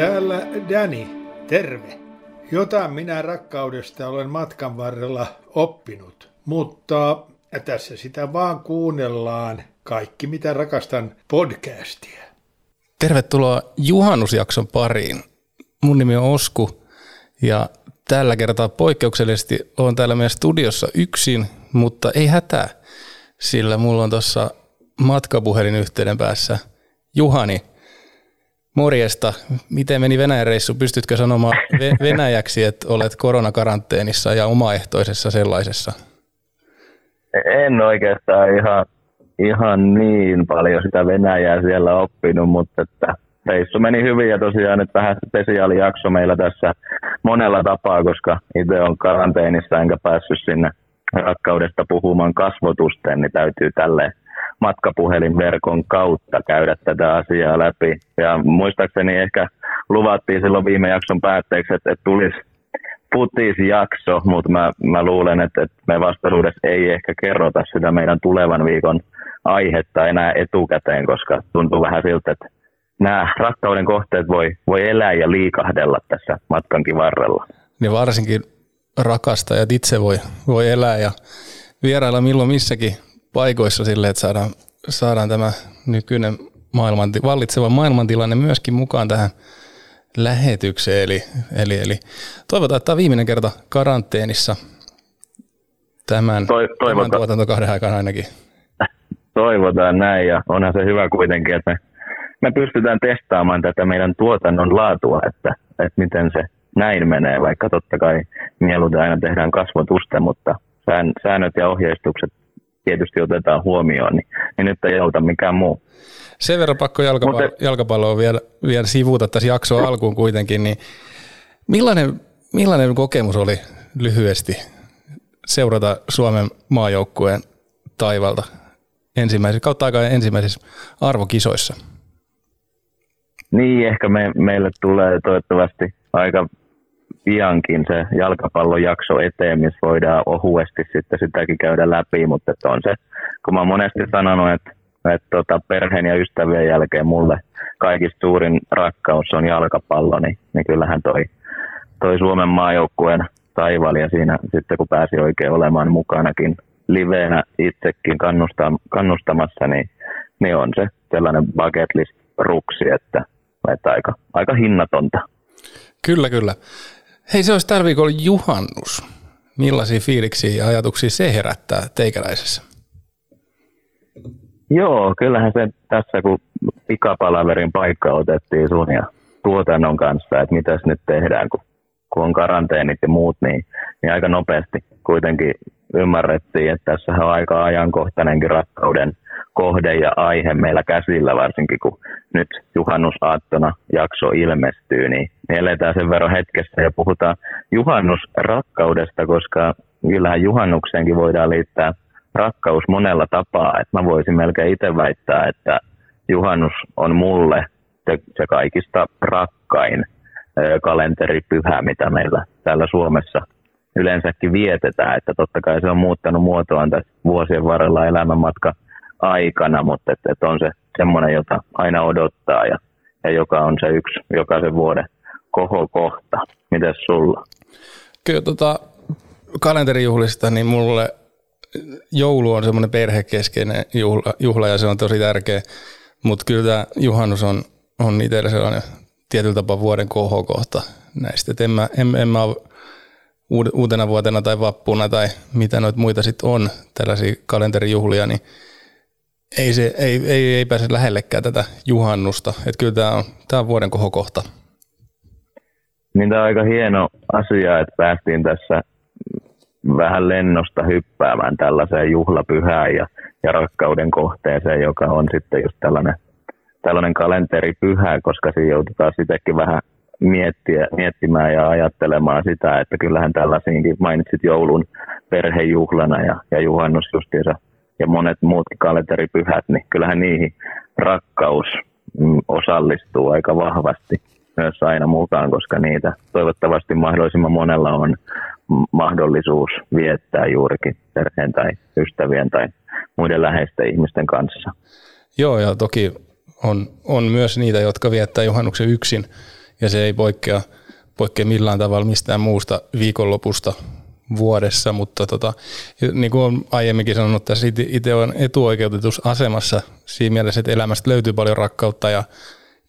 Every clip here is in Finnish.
Täällä Dani, terve. Jotain minä rakkaudesta olen matkan varrella oppinut, mutta tässä sitä vaan kuunnellaan kaikki mitä rakastan podcastia. Tervetuloa juhannusjakson pariin. Mun nimi on Osku ja tällä kertaa poikkeuksellisesti olen täällä meidän studiossa yksin, mutta ei hätää, sillä mulla on tuossa matkapuhelin yhteyden päässä Juhani. Morjesta. Miten meni Venäjän reissu? Pystytkö sanomaan venäjäksi, että olet koronakaranteenissa ja omaehtoisessa sellaisessa? En oikeastaan ihan, ihan niin paljon sitä Venäjää siellä oppinut, mutta että reissu meni hyvin ja tosiaan nyt vähän spesiaalijakso meillä tässä monella tapaa, koska itse on karanteenissa enkä päässyt sinne rakkaudesta puhumaan kasvotusten, niin täytyy tälle matkapuhelinverkon kautta käydä tätä asiaa läpi. Ja muistaakseni ehkä luvattiin silloin viime jakson päätteeksi, että, että tulisi futisjakso, mutta mä, mä luulen, että, että me vastaisuudessa ei ehkä kerrota sitä meidän tulevan viikon aihetta enää etukäteen, koska tuntuu vähän siltä, että nämä rakkauden kohteet voi, voi elää ja liikahdella tässä matkankin varrella. Niin varsinkin rakastajat itse voi, voi elää ja vierailla milloin missäkin paikoissa sille, että saadaan, saadaan tämä nykyinen maailman, vallitseva maailmantilanne myöskin mukaan tähän lähetykseen. Eli, eli, eli toivotaan, että tämä on viimeinen kerta karanteenissa tämän, tämän tuotantokauden aikana ainakin. Toivotaan näin ja onhan se hyvä kuitenkin, että me, me pystytään testaamaan tätä meidän tuotannon laatua, että, että miten se näin menee, vaikka totta kai mieluiten aina tehdään kasvotusta, mutta säännöt ja ohjeistukset tietysti otetaan huomioon, niin, niin nyt ei auta mikään muu. Sen verran pakko jalkapallo, Mutta, jalkapalloa vielä, vielä sivuuta tässä jaksoa alkuun kuitenkin, niin millainen, millainen kokemus oli lyhyesti seurata Suomen maajoukkueen taivalta ensimmäisessä, kautta aikaa ensimmäisissä arvokisoissa? Niin, ehkä me, meille tulee toivottavasti aika piankin se jalkapallojakso eteen, missä voidaan ohuesti sitten sitäkin käydä läpi, mutta että on se, kun mä monesti sanonut, että, että tota, perheen ja ystävien jälkeen mulle kaikista suurin rakkaus on jalkapallo, niin, niin kyllähän toi, toi Suomen maajoukkueen taival ja siinä sitten kun pääsi oikein olemaan mukanakin liveenä itsekin kannustamassa, niin, niin on se sellainen bucket list ruksi, että, että aika, aika hinnatonta. Kyllä, kyllä. Hei, se olisi tällä viikolla juhannus. Millaisia fiiliksiä ja ajatuksia se herättää teikäläisessä? Joo, kyllähän se tässä, kun pikapalaverin paikka otettiin sun ja tuotannon kanssa, että mitäs nyt tehdään, kun, kun on karanteenit ja muut, niin, niin aika nopeasti kuitenkin ymmärrettiin, että tässä on aika ajankohtainenkin rakkauden kohde ja aihe meillä käsillä, varsinkin kun nyt juhannusaattona jakso ilmestyy, niin eletään sen verran hetkessä ja puhutaan juhannusrakkaudesta, koska kyllähän juhannukseenkin voidaan liittää rakkaus monella tapaa. että mä voisin melkein itse väittää, että juhannus on mulle se kaikista rakkain kalenteripyhä, mitä meillä täällä Suomessa yleensäkin vietetään. Että totta kai se on muuttanut muotoaan tässä vuosien varrella elämänmatka aikana, mutta että, että on se semmoinen, jota aina odottaa ja, ja joka on se yksi jokaisen vuoden kohokohta. Mites sulla? Kyllä tota, kalenterijuhlista, niin mulle joulu on semmoinen perhekeskeinen juhla, juhla ja se on tosi tärkeä, mutta kyllä tämä juhannus on, on itsellä sellainen tietyllä tapaa vuoden kohokohta näistä. Et en mä, en, en mä uutena vuotena tai vappuna tai mitä noita muita sitten on, tällaisia kalenterijuhlia, niin ei, se, ei, ei, ei pääse lähellekään tätä juhannusta. Että kyllä tämä on, tämä on vuoden kohokohta. Niin tämä on aika hieno asia, että päästiin tässä vähän lennosta hyppäämään tällaiseen juhlapyhään ja, ja rakkauden kohteeseen, joka on sitten just tällainen, tällainen kalenteripyhä, koska siinä joudutaan sitäkin vähän miettiä, miettimään ja ajattelemaan sitä, että kyllähän tällaisiinkin mainitsit joulun perhejuhlana ja, ja juhannus justiinsa ja monet muutkin kalenteripyhät, niin kyllähän niihin rakkaus mm, osallistuu aika vahvasti myös aina mukaan, koska niitä toivottavasti mahdollisimman monella on mahdollisuus viettää juurikin perheen tai ystävien tai muiden läheisten ihmisten kanssa. Joo, ja toki on, on myös niitä, jotka viettää juhannuksen yksin, ja se ei poikkea, poikkea millään tavalla mistään muusta viikonlopusta vuodessa, mutta tota, niin kuin olen aiemminkin sanonut, tässä itse on etuoikeutetus asemassa siinä mielessä, että elämästä löytyy paljon rakkautta ja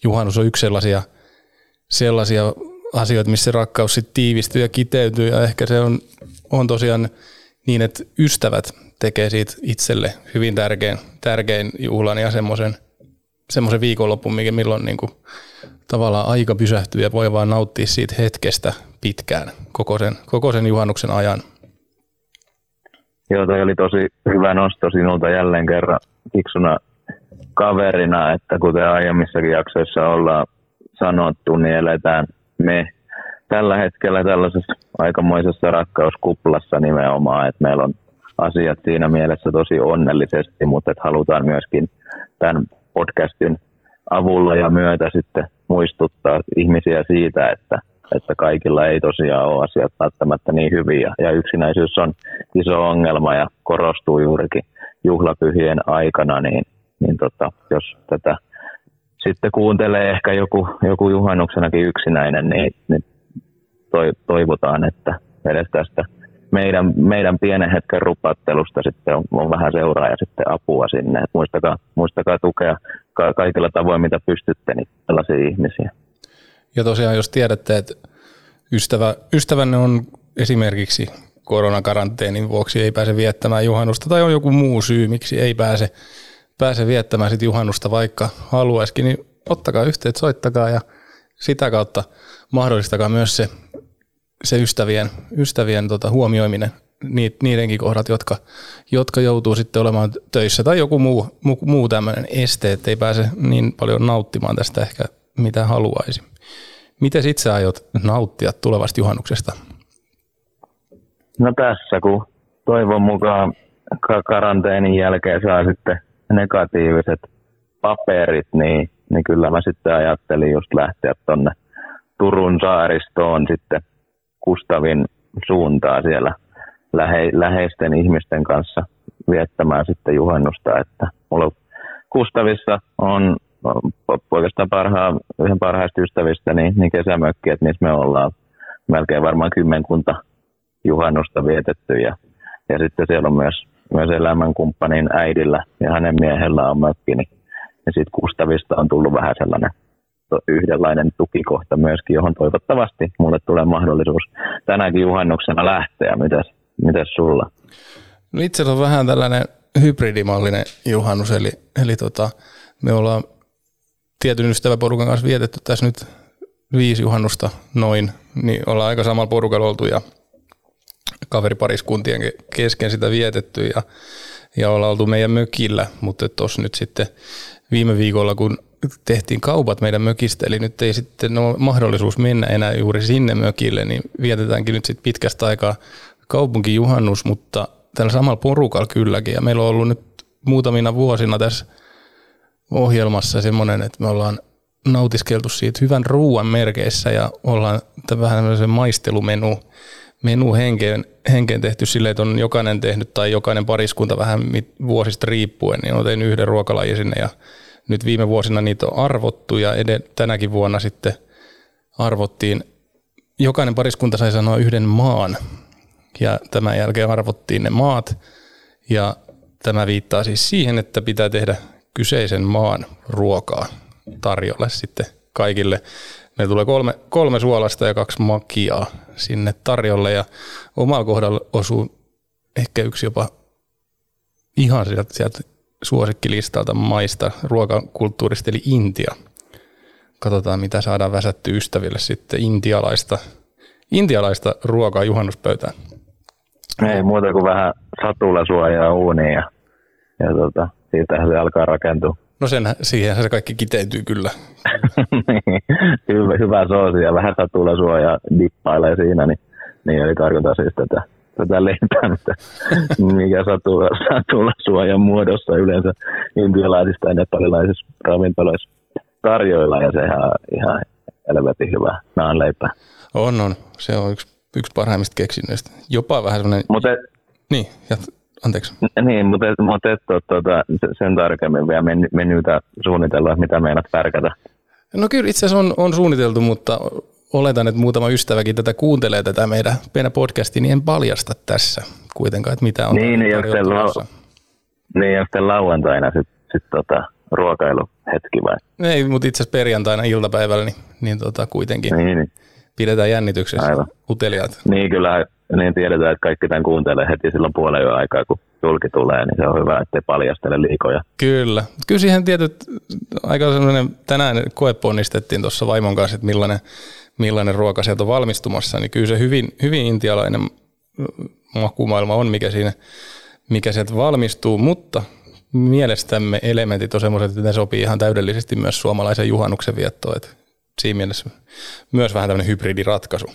juhannus on yksi sellaisia, sellaisia asioita, missä se rakkaus sitten tiivistyy ja kiteytyy. Ja ehkä se on, on tosiaan niin, että ystävät tekee siitä itselle hyvin tärkein, tärkein juhlan ja semmoisen semmoisen viikonlopun, mikä milloin niin kuin, tavallaan aika pysähtyy ja voi vaan nauttia siitä hetkestä pitkään koko sen, koko sen juhannuksen ajan. Joo, toi oli tosi hyvä nosto sinulta jälleen kerran fiksuna kaverina, että kuten aiemmissakin jaksoissa ollaan sanottu, niin eletään me tällä hetkellä tällaisessa aikamoisessa rakkauskuplassa nimenomaan, että meillä on asiat siinä mielessä tosi onnellisesti, mutta että halutaan myöskin tämän podcastin avulla ja myötä sitten muistuttaa ihmisiä siitä, että, että kaikilla ei tosiaan ole asiat välttämättä niin hyviä. Ja yksinäisyys on iso ongelma ja korostuu juurikin juhlapyhien aikana, niin, niin tota, jos tätä sitten kuuntelee ehkä joku, joku juhannuksenakin yksinäinen, niin, niin toivotaan, että edes tästä meidän, meidän pienen hetken rupattelusta sitten on, on vähän seuraa ja sitten apua sinne. Et muistakaa, muistakaa tukea ka- kaikilla tavoin, mitä pystytte, niin tällaisia ihmisiä. Ja tosiaan, jos tiedätte, että ystävä, ystävänne on esimerkiksi koronakaranteenin vuoksi ei pääse viettämään juhannusta tai on joku muu syy, miksi ei pääse, pääse viettämään sit juhannusta, vaikka haluaisikin, niin ottakaa yhteyttä, soittakaa ja sitä kautta mahdollistakaa myös se se ystävien, ystävien tota, huomioiminen, niidenkin kohdat, jotka, jotka joutuu sitten olemaan töissä tai joku muu, muu, muu tämmöinen este, että ei pääse niin paljon nauttimaan tästä ehkä mitä haluaisi. Miten itse aiot nauttia tulevasta juhannuksesta? No tässä, kun toivon mukaan karanteenin jälkeen saa sitten negatiiviset paperit, niin, niin kyllä mä sitten ajattelin just lähteä tuonne Turun saaristoon sitten Kustavin suuntaa siellä lähe, läheisten ihmisten kanssa viettämään sitten juhannusta. Että mulla Kustavissa on oikeastaan parhaa, yhden parhaista ystävistä niin, niin kesämökki, että missä me ollaan melkein varmaan kymmenkunta juhannusta vietetty ja, ja sitten siellä on myös, myös elämänkumppanin äidillä ja hänen miehellä on mökki, niin ja sitten Kustavista on tullut vähän sellainen yhdenlainen tukikohta myöskin, johon toivottavasti mulle tulee mahdollisuus tänäkin juhannuksena lähteä. Mitäs, mitäs sulla? No itse on vähän tällainen hybridimallinen juhannus, eli, eli tota, me ollaan tietyn ystäväporukan kanssa vietetty tässä nyt viisi juhannusta noin, niin ollaan aika samalla porukalla oltu ja kaveripariskuntien kesken sitä vietetty ja, ja ollaan oltu meidän mökillä, mutta tuossa nyt sitten viime viikolla, kun tehtiin kaupat meidän mökistä, eli nyt ei sitten ole mahdollisuus mennä enää juuri sinne mökille, niin vietetäänkin nyt sitten pitkästä aikaa kaupunkijuhannus, mutta tällä samalla porukalla kylläkin. Ja meillä on ollut nyt muutamina vuosina tässä ohjelmassa semmoinen, että me ollaan nautiskeltu siitä hyvän ruuan merkeissä ja ollaan vähän tämmöisen maistelumenu menu henkeen, henkeen tehty silleen, että on jokainen tehnyt tai jokainen pariskunta vähän vuosista riippuen, niin on tehnyt yhden ruokalajin sinne ja nyt viime vuosina niitä on arvottu ja ed- tänäkin vuonna sitten arvottiin, jokainen pariskunta sai sanoa yhden maan ja tämän jälkeen arvottiin ne maat ja tämä viittaa siis siihen, että pitää tehdä kyseisen maan ruokaa tarjolle sitten kaikille. Meillä tulee kolme, kolme suolasta ja kaksi makiaa sinne tarjolle ja omalla kohdalla osuu ehkä yksi jopa ihan sieltä, sieltä suosikkilistalta maista ruokakulttuurista, eli Intia. Katsotaan, mitä saadaan väsätty ystäville sitten intialaista, intialaista ruokaa juhannuspöytään. Ei muuta kuin vähän satulasuojaa uuniin ja, ja tota, siitä se alkaa rakentua. No sen, siihen se kaikki kiteytyy kyllä. niin, hyvä, hyvä soosi ja vähän satulasuojaa dippailee siinä, niin, niin eli tarkoitan siis tätä tätä leipää, mikä sattuu, sattuu suojan muodossa yleensä intialaisista ja nepalilaisissa ravintoloissa tarjoilla ja sehän on ihan helvetin hyvä naanleipä. On, on. Se on yksi, yksi parhaimmista keksinnöistä. Jopa vähän semmoinen... Mutta niin, ja, anteeksi. Niin, mutta, mutta et, tuota, sen tarkemmin vielä men, menytä suunnitella, mitä meinaat pärkätä. No kyllä itse asiassa on, on suunniteltu, mutta oletan, että muutama ystäväkin tätä kuuntelee tätä meidän, meidän podcastia, niin en paljasta tässä kuitenkaan, että mitä on Niin, niin jos, lau- niin, jos lauantaina sitten sit tota, ruokailuhetki vai? Ei, mutta itse asiassa perjantaina iltapäivällä, niin, niin tota, kuitenkin niin, niin. pidetään jännityksessä Aivan. uteliaat. Niin, kyllä niin tiedetään, että kaikki tämän kuuntelee heti silloin puolen yön aikaa, kun julki tulee, niin se on hyvä, ettei paljastele liikoja. Kyllä. Kyllä siihen tietyt, aika sellainen, tänään koeponnistettiin tuossa vaimon kanssa, että millainen, millainen ruoka sieltä on valmistumassa, niin kyllä se hyvin, hyvin intialainen makumaailma on, mikä siinä mikä sieltä valmistuu, mutta mielestämme elementit on semmoiset, että ne sopii ihan täydellisesti myös suomalaisen juhannuksen viettoon. Että siinä mielessä myös vähän tämmöinen hybridiratkaisu.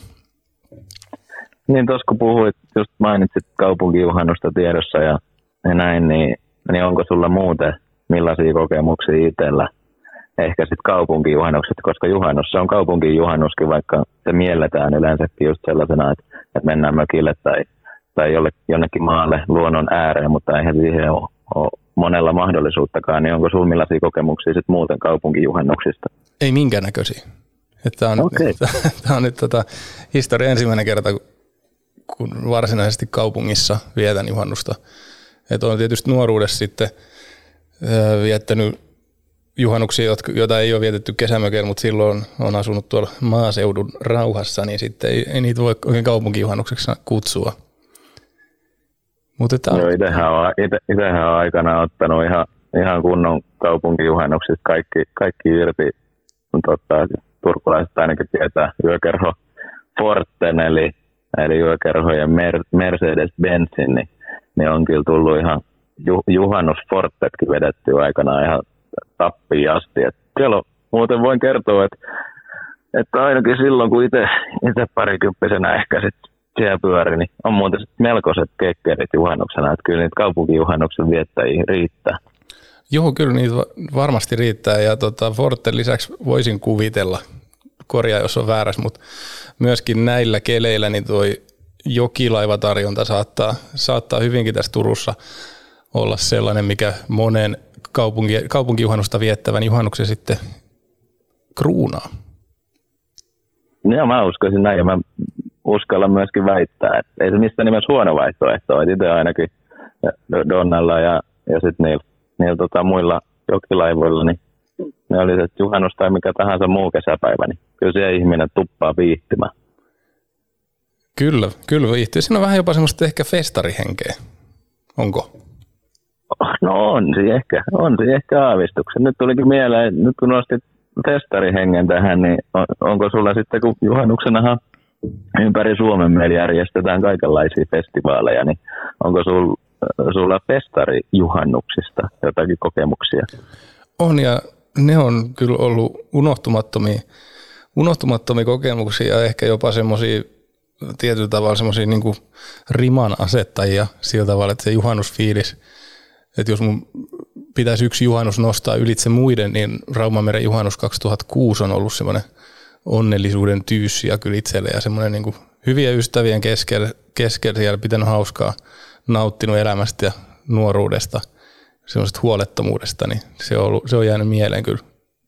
Niin tuossa kun puhuit, just mainitsit kaupunkijuhannusta tiedossa ja, ja näin, niin, niin onko sulla muuten millaisia kokemuksia itsellä? Ehkä sitten kaupunkijuhannukset, koska juhannus se on kaupunkijuhannuskin, vaikka se mielletään yleensäkin just sellaisena, että, että mennään mökille tai, tai jolle, jonnekin maalle luonnon ääreen, mutta eihän siihen ole, ole monella mahdollisuuttakaan, niin onko sinulla millaisia kokemuksia sitten muuten kaupunkijuhannuksista? Ei minkäännäköisiä. Tämä on, okay. tämä on nyt tota, historia ensimmäinen kerta, kun varsinaisesti kaupungissa vietän juhannusta. On tietysti nuoruudessa sitten viettänyt juhannuksia, joita ei ole vietetty kesämökeillä, mutta silloin on asunut tuolla maaseudun rauhassa, niin sitten ei, ei niitä voi oikein kaupunkijuhannukseksi kutsua. Mutta tämä... Joo, itsehän on, ite, on aikana ottanut ihan, ihan kunnon kaupunkijuhannuksista kaikki, kaikki irti. Totta, turkulaiset ainakin tietää yökerho Forten, eli, eli yökerhojen Mer, Mercedes-Benzin, niin, niin on kyllä tullut ihan ju, juhannus Fortetkin vedetty aikana ihan tappiin asti. Et siellä on, muuten voin kertoa, että, että ainakin silloin, kun itse parikymppisenä ehkä sitten siellä pyöri, niin on muuten melkoiset kekkerit juhannuksena, että kyllä niitä kaupunkijuhannuksen viettäjiä riittää. Joo, kyllä niitä varmasti riittää ja tota, Forten lisäksi voisin kuvitella, korjaa jos on väärässä, mutta myöskin näillä keleillä niin toi jokilaivatarjonta saattaa, saattaa hyvinkin tässä Turussa olla sellainen, mikä monen kaupunki, kaupunkijuhannusta viettävän juhannuksen sitten kruunaa. Joo, mä uskoisin näin ja mä uskalla myöskin väittää, että ei se missään nimessä huono vaihtoehto ole. Itse ainakin Donnalla ja, ja sitten niillä, niillä tota, muilla jokilaivoilla, niin ne oli se juhannus tai mikä tahansa muu kesäpäivä, niin kyllä se ihminen tuppaa viihtymään. Kyllä, kyllä viihtyy. Siinä on vähän jopa semmoista ehkä festarihenkeä. Onko? No on se ehkä, on se ehkä aavistuksen. Nyt tulikin mieleen, nyt kun nostit festarihengen tähän, niin on, onko sulla sitten, kun juhannuksenahan ympäri Suomen meillä järjestetään kaikenlaisia festivaaleja, niin onko sul, sulla festarijuhannuksista jotakin kokemuksia? On ja ne on kyllä ollut unohtumattomia, unohtumattomia kokemuksia ja ehkä jopa semmoisia tietyllä tavalla semmoisia niin riman asettajia sillä tavalla, että se juhannusfiilis, että jos mun pitäisi yksi juhannus nostaa ylitse muiden, niin Raumameren juhannus 2006 on ollut semmoinen onnellisuuden ja kyllä itselle ja semmoinen niin hyviä ystävien keskellä, keskellä siellä pitänyt hauskaa, nauttinut elämästä ja nuoruudesta, semmoisesta huolettomuudesta, niin se on, ollut, se on jäänyt mieleen kyllä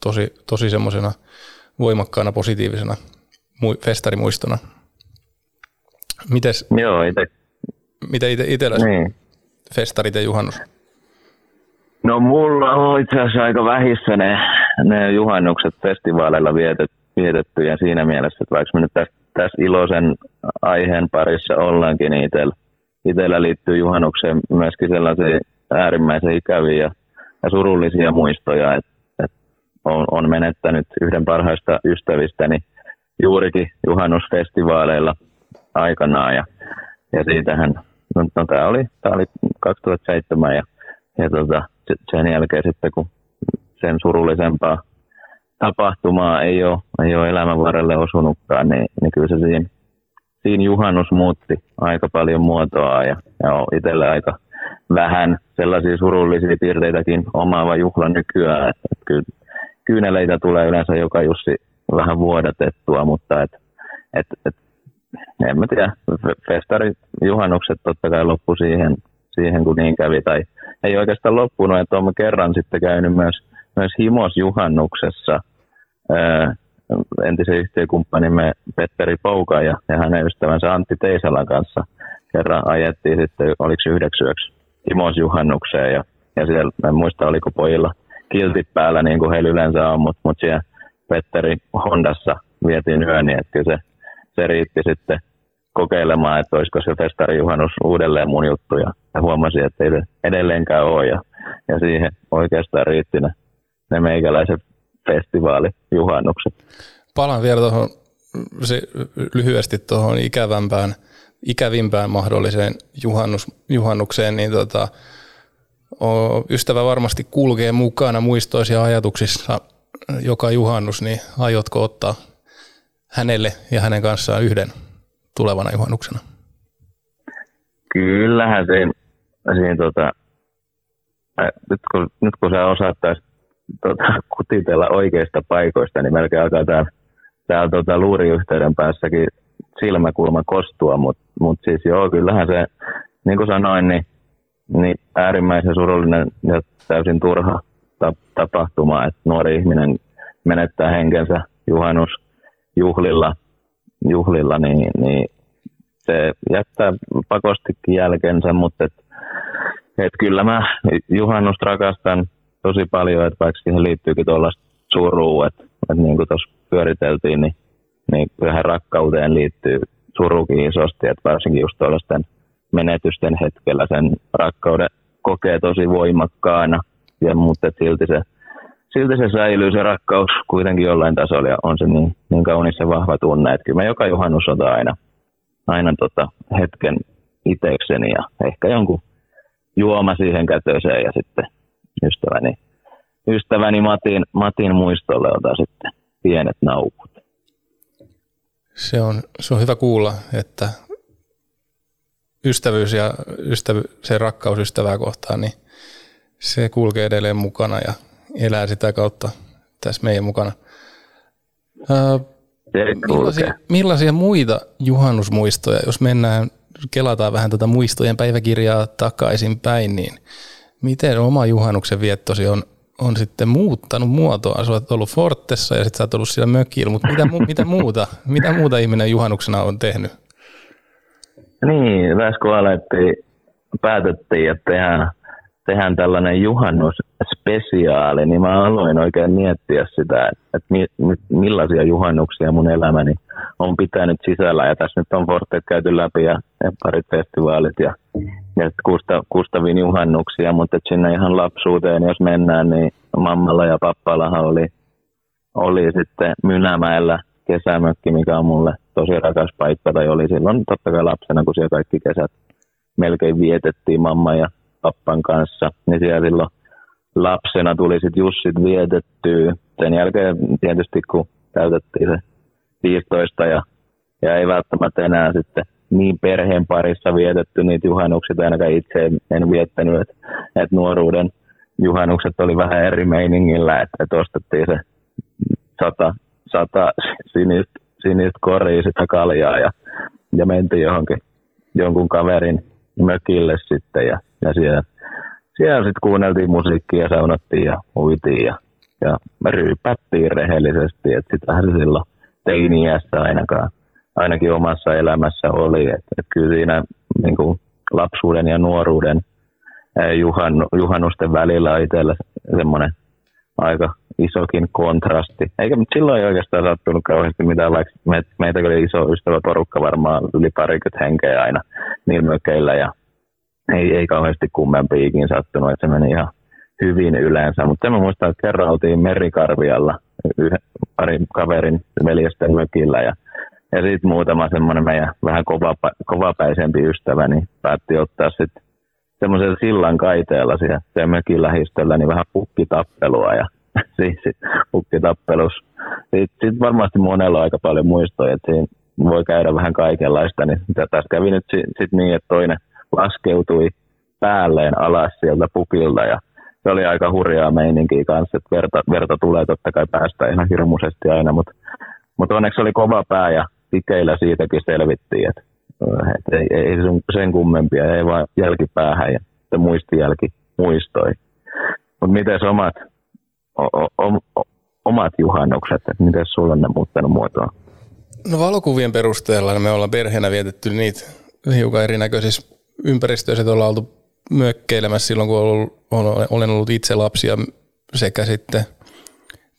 tosi, tosi semmoisena voimakkaana positiivisena festarimuistona. Mites, Joo, ite. Mitä ite, itsellä niin. festarit ja juhannus? No mulla on itse asiassa aika vähissä ne, ne juhannukset festivaaleilla vietet, vietetty ja siinä mielessä, että vaikka me nyt tässä, tässä iloisen aiheen parissa ollaankin, niin itsellä, itsellä liittyy juhannukseen myöskin sellaisia äärimmäisen ikäviä ja, ja surullisia muistoja, että, että on, on menettänyt yhden parhaista ystävistäni juurikin juhannusfestivaaleilla aikanaan ja, ja siitähän, no, no tämä oli, oli 2007 ja, ja tota, sen jälkeen sitten kun sen surullisempaa tapahtumaa ei ole, ei ole elämän varrelle osunutkaan, niin, niin kyllä se siinä, siinä juhannus muutti aika paljon muotoa ja, ja on itselle aika vähän sellaisia surullisia piirteitäkin omaava juhla nykyään. Että, että kyllä kyyneleitä tulee yleensä joka jussi vähän vuodatettua, mutta et, et, et, en mä tiedä, festari juhannukset totta kai loppu siihen, siihen kun niin kävi, tai ei oikeastaan loppunut, että olen kerran sitten käynyt myös, myös himosjuhannuksessa entisen yhtiökumppanimme Petteri Pouka ja, ja hänen ystävänsä Antti Teisalan kanssa kerran ajettiin sitten, oliko yhdeksi yöksi Timos juhannukseen. Ja, ja siellä, en muista oliko pojilla kiltit päällä niin kuin heillä yleensä on, mutta, mutta siellä Petteri Hondassa vietiin yön, niin että se, se riitti sitten kokeilemaan, että olisiko se festarijuhannus uudelleen mun juttu. Ja, huomasin, että ei edelleenkään ole ja, ja siihen oikeastaan riitti ne, ne meikäläiset festivaalijuhannukset. Palaan vielä tuohon lyhyesti tuohon ikävämpään, ikävimpään mahdolliseen juhannus, juhannukseen, niin tota, ystävä varmasti kulkee mukana muistoisia ajatuksissa joka juhannus, niin aiotko ottaa hänelle ja hänen kanssaan yhden tulevana juhannuksena? Kyllähän siinä, siinä tota, nyt, kun, nyt kun sä osaat tästä tota, kutitella oikeista paikoista, niin melkein alkaa täällä, täällä tota, luuriyhteyden päässäkin silmäkulma kostua, mutta mut siis joo, kyllähän se, niin kuin sanoin, niin, niin äärimmäisen surullinen ja täysin turha tapahtuma, että nuori ihminen menettää henkensä juhannusjuhlilla, juhlilla, niin, niin se jättää pakostikin jälkensä, mutta et, et kyllä mä juhannusta rakastan tosi paljon, että vaikka siihen liittyykin tuollaista surua, että, että niin kuin tuossa pyöriteltiin, niin, niin kyllähän rakkauteen liittyy surukin isosti, että varsinkin just tuollaisten menetysten hetkellä sen rakkauden kokee tosi voimakkaana, ja, mutta silti se, silti se säilyy se rakkaus kuitenkin jollain tasolla ja on se niin, niin kaunis ja vahva tunne, että kyllä mä joka juhannus otan aina, aina tota hetken itekseni ja ehkä jonkun juoma siihen kätöseen ja sitten ystäväni, ystäväni Matin, Matin muistolle ota sitten pienet naukut. Se on, se on hyvä kuulla, että ystävyys ja ystävy, se rakkaus ystävää kohtaan, niin se kulkee edelleen mukana ja elää sitä kautta tässä meidän mukana. Ää, millaisia, millaisia muita juhannusmuistoja, jos mennään, kelataan vähän tätä muistojen päiväkirjaa takaisin päin, niin miten oma juhannuksen viettosi on, on sitten muuttanut muotoa? Sä olet ollut Fortessa ja sitten sä oot ollut siellä mökillä, mutta mitä, mitä, muuta, mitä muuta ihminen juhannuksena on tehnyt? Niin, tässä kun alettiin, päätettiin, että tehdään tehdään tällainen juhannusspesiaali, niin mä aloin oikein miettiä sitä, että mi, mi, millaisia juhannuksia mun elämäni on pitänyt sisällä. Ja tässä nyt on Forteet käyty läpi ja, ja parit festivaalit ja, ja Kusta, Kustavin juhannuksia, mutta sinne ihan lapsuuteen, jos mennään, niin mammalla ja pappallahan oli, oli sitten Mynämäellä kesämökki, mikä on mulle tosi rakas paikka, tai oli silloin totta kai lapsena, kun siellä kaikki kesät melkein vietettiin mamma ja pappan kanssa, niin siellä silloin lapsena tuli sitten Jussit vietettyä. Sen jälkeen tietysti kun täytettiin se 15 ja, ja ei välttämättä enää sitten niin perheen parissa vietetty niitä juhannuksia, ainakaan itse en, viettänyt, että et nuoruuden juhannukset oli vähän eri meiningillä, että et ostettiin se sata, sata sinistä, sinistä koria sitä kaljaa ja, ja mentiin johonkin jonkun kaverin mökille sitten ja ja siellä, siellä sitten kuunneltiin musiikkia saunattiin ja uitiin ja, ja ryypättiin rehellisesti, että sitähän se silloin teiniässä ainakaan, ainakin omassa elämässä oli, että et kyllä siinä niin kuin lapsuuden ja nuoruuden juhan, juhannusten välillä on itsellä semmoinen aika isokin kontrasti. Eikä mutta silloin ei oikeastaan sattunut kauheasti mitään, vaikka me, meitä oli iso ystäväporukka varmaan yli parikymmentä henkeä aina niillä mökeillä ja ei, ei kauheasti kummempi ikin sattunut, että se meni ihan hyvin yleensä. Mutta mä muistan, että kerran oltiin Merikarvialla yhden, parin kaverin veljesten mökillä ja, ja sitten muutama semmoinen meidän vähän kova, kovapäisempi ystävä niin päätti ottaa sitten semmoisella sillan kaiteella siellä, siellä mökin lähistöllä niin vähän pukkitappelua ja siis pukkitappelus. Sitten sit varmasti monella on aika paljon muistoja, että siinä voi käydä vähän kaikenlaista, niin tässä kävi nyt sitten sit niin, että toinen laskeutui päälleen alas sieltä pukilta ja se oli aika hurjaa meininkiä kanssa, että verta, verta tulee totta kai päästä ihan hirmuisesti aina, mutta, mutta onneksi oli kova pää ja pikeillä siitäkin selvittiin, että, että ei, ei sen kummempia, ei vaan jälkipäähän ja muistijälki muistoi. Mutta miten omat, o, o, omat juhannukset, että miten sulla on ne muuttanut muotoa? No valokuvien perusteella me ollaan perheenä vietetty niitä hiukan erinäköisissä ympäristöissä, että ollaan oltu mökkeilemässä silloin, kun olen ollut itse lapsia sekä sitten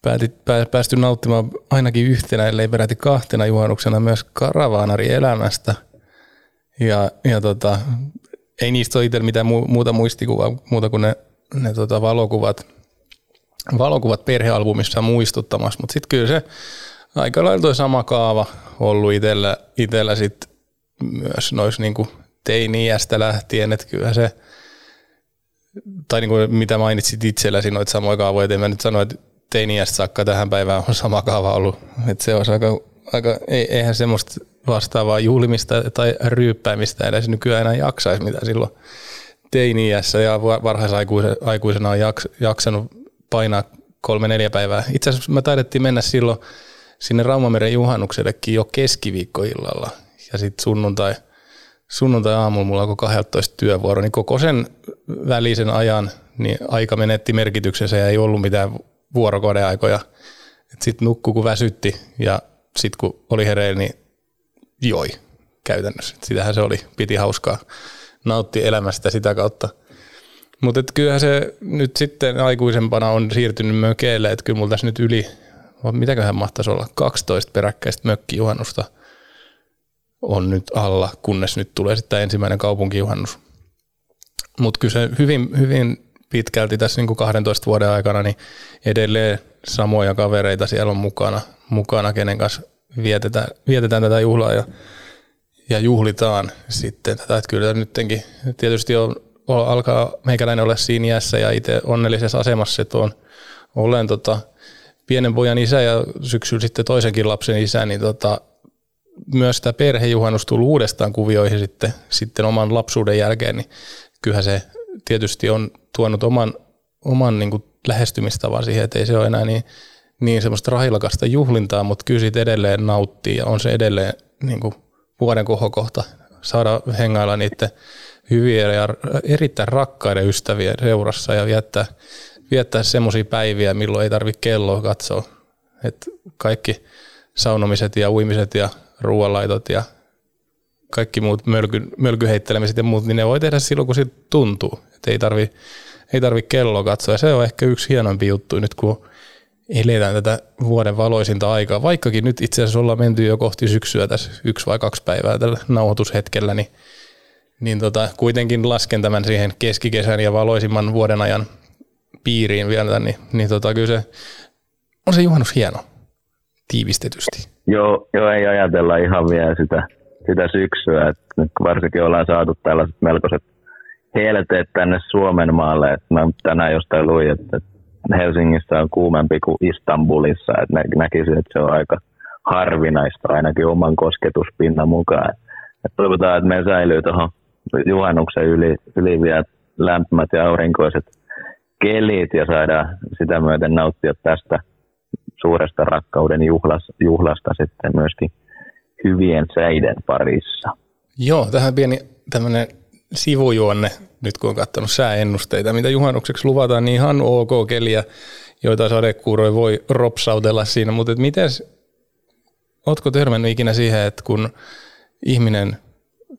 päätit, päästy nauttimaan ainakin yhtenä, ellei peräti kahtena juhannuksena myös karavaanari elämästä. Ja, ja tota, ei niistä ole itsellä mitään muuta muistikuvaa, muuta kuin ne, ne tota valokuvat, valokuvat perhealbumissa muistuttamassa. Mutta sitten kyllä se aika lailla toi sama kaava ollut itsellä, itsellä sit myös noissa niinku teini-iästä lähtien, että kyllä se, tai niin kuin mitä mainitsit itselläsi noita samoja kaavoja, että en mä nyt sano, että teini-iästä saakka tähän päivään on sama kaava ollut, että se olisi aika, aika eihän semmoista vastaavaa juhlimista tai ryyppäämistä edes nykyään enää jaksaisi, mitä silloin teini-iässä ja varhaisaikuisena on jaksanut painaa kolme-neljä päivää. Itse asiassa me taidettiin mennä silloin sinne Raumameren juhannuksellekin jo keskiviikkoillalla ja sitten sunnuntai, sunnuntai aamulla mulla alkoi 12 työvuoro, niin koko sen välisen ajan niin aika menetti merkityksensä ja ei ollut mitään vuorokodeaikoja. Sitten nukkui kun väsytti ja sitten kun oli hereillä, niin joi käytännössä. Sitähän se oli, piti hauskaa, nautti elämästä sitä kautta. Mutta kyllähän se nyt sitten aikuisempana on siirtynyt mökeille, että kyllä mulla tässä nyt yli, mitäköhän mahtaisi olla, 12 peräkkäistä mökkijuhannusta on nyt alla, kunnes nyt tulee sitten ensimmäinen kaupunkijuhannus. Mutta kyllä se hyvin, hyvin pitkälti tässä niin kuin 12 vuoden aikana niin edelleen samoja kavereita siellä on mukana, mukana kenen kanssa vietetään, vietetään tätä juhlaa ja, ja juhlitaan sitten tätä. Että kyllä nyttenkin tietysti on, alkaa meikäläinen olla siinä iässä ja itse onnellisessa asemassa, että on, olen tota, pienen pojan isä ja syksyllä sitten toisenkin lapsen isä, niin tota, myös tämä perhejuhannus tullut uudestaan kuvioihin sitten, sitten oman lapsuuden jälkeen, niin kyllähän se tietysti on tuonut oman, oman niin kuin lähestymistavan siihen, että ei se ole enää niin niin semmoista rahilakasta juhlintaa, mutta kyllä siitä edelleen nauttii ja on se edelleen niin kuin vuoden kohokohta saada hengailla niiden hyviä ja erittäin rakkaiden ystävien seurassa ja viettää, viettää semmoisia päiviä, milloin ei tarvitse kelloa katsoa. Et kaikki saunomiset ja uimiset ja ruoanlaitot ja kaikki muut mölky, mölkyheittelemiset ja muut, niin ne voi tehdä silloin, kun siltä tuntuu. Et ei tarvi, ei tarvi kelloa katsoa. Ja se on ehkä yksi hienompi juttu nyt, kun eletään tätä vuoden valoisinta aikaa, vaikkakin nyt itse asiassa ollaan menty jo kohti syksyä tässä yksi vai kaksi päivää tällä nauhoitushetkellä, niin, niin tota, kuitenkin lasken tämän siihen keskikesän ja valoisimman vuoden ajan piiriin vielä, niin, niin tota, kyllä se on se juhannus hieno tiivistetysti. Joo, joo ei ajatella ihan vielä sitä, sitä syksyä, että nyt varsinkin ollaan saatu tällaiset melkoiset helteet tänne Suomen maalle, että mä tänään jostain luin, että Helsingissä on kuumempi kuin Istanbulissa, että nä- näkisin, että se on aika harvinaista ainakin oman kosketuspinnan mukaan. Et toivotaan, että me säilyy tuohon juhannuksen yli, yli vielä lämpimät ja aurinkoiset kelit ja saadaan sitä myöten nauttia tästä suuresta rakkauden juhlasta, juhlasta sitten myöskin hyvien säiden parissa. Joo, tähän pieni tämmöinen sivujuonne, nyt kun on katsonut sääennusteita, mitä juhannukseksi luvataan, niin ihan ok keliä, joita sadekuuroja voi ropsautella siinä, mutta miten, ootko törmännyt ikinä siihen, että kun ihminen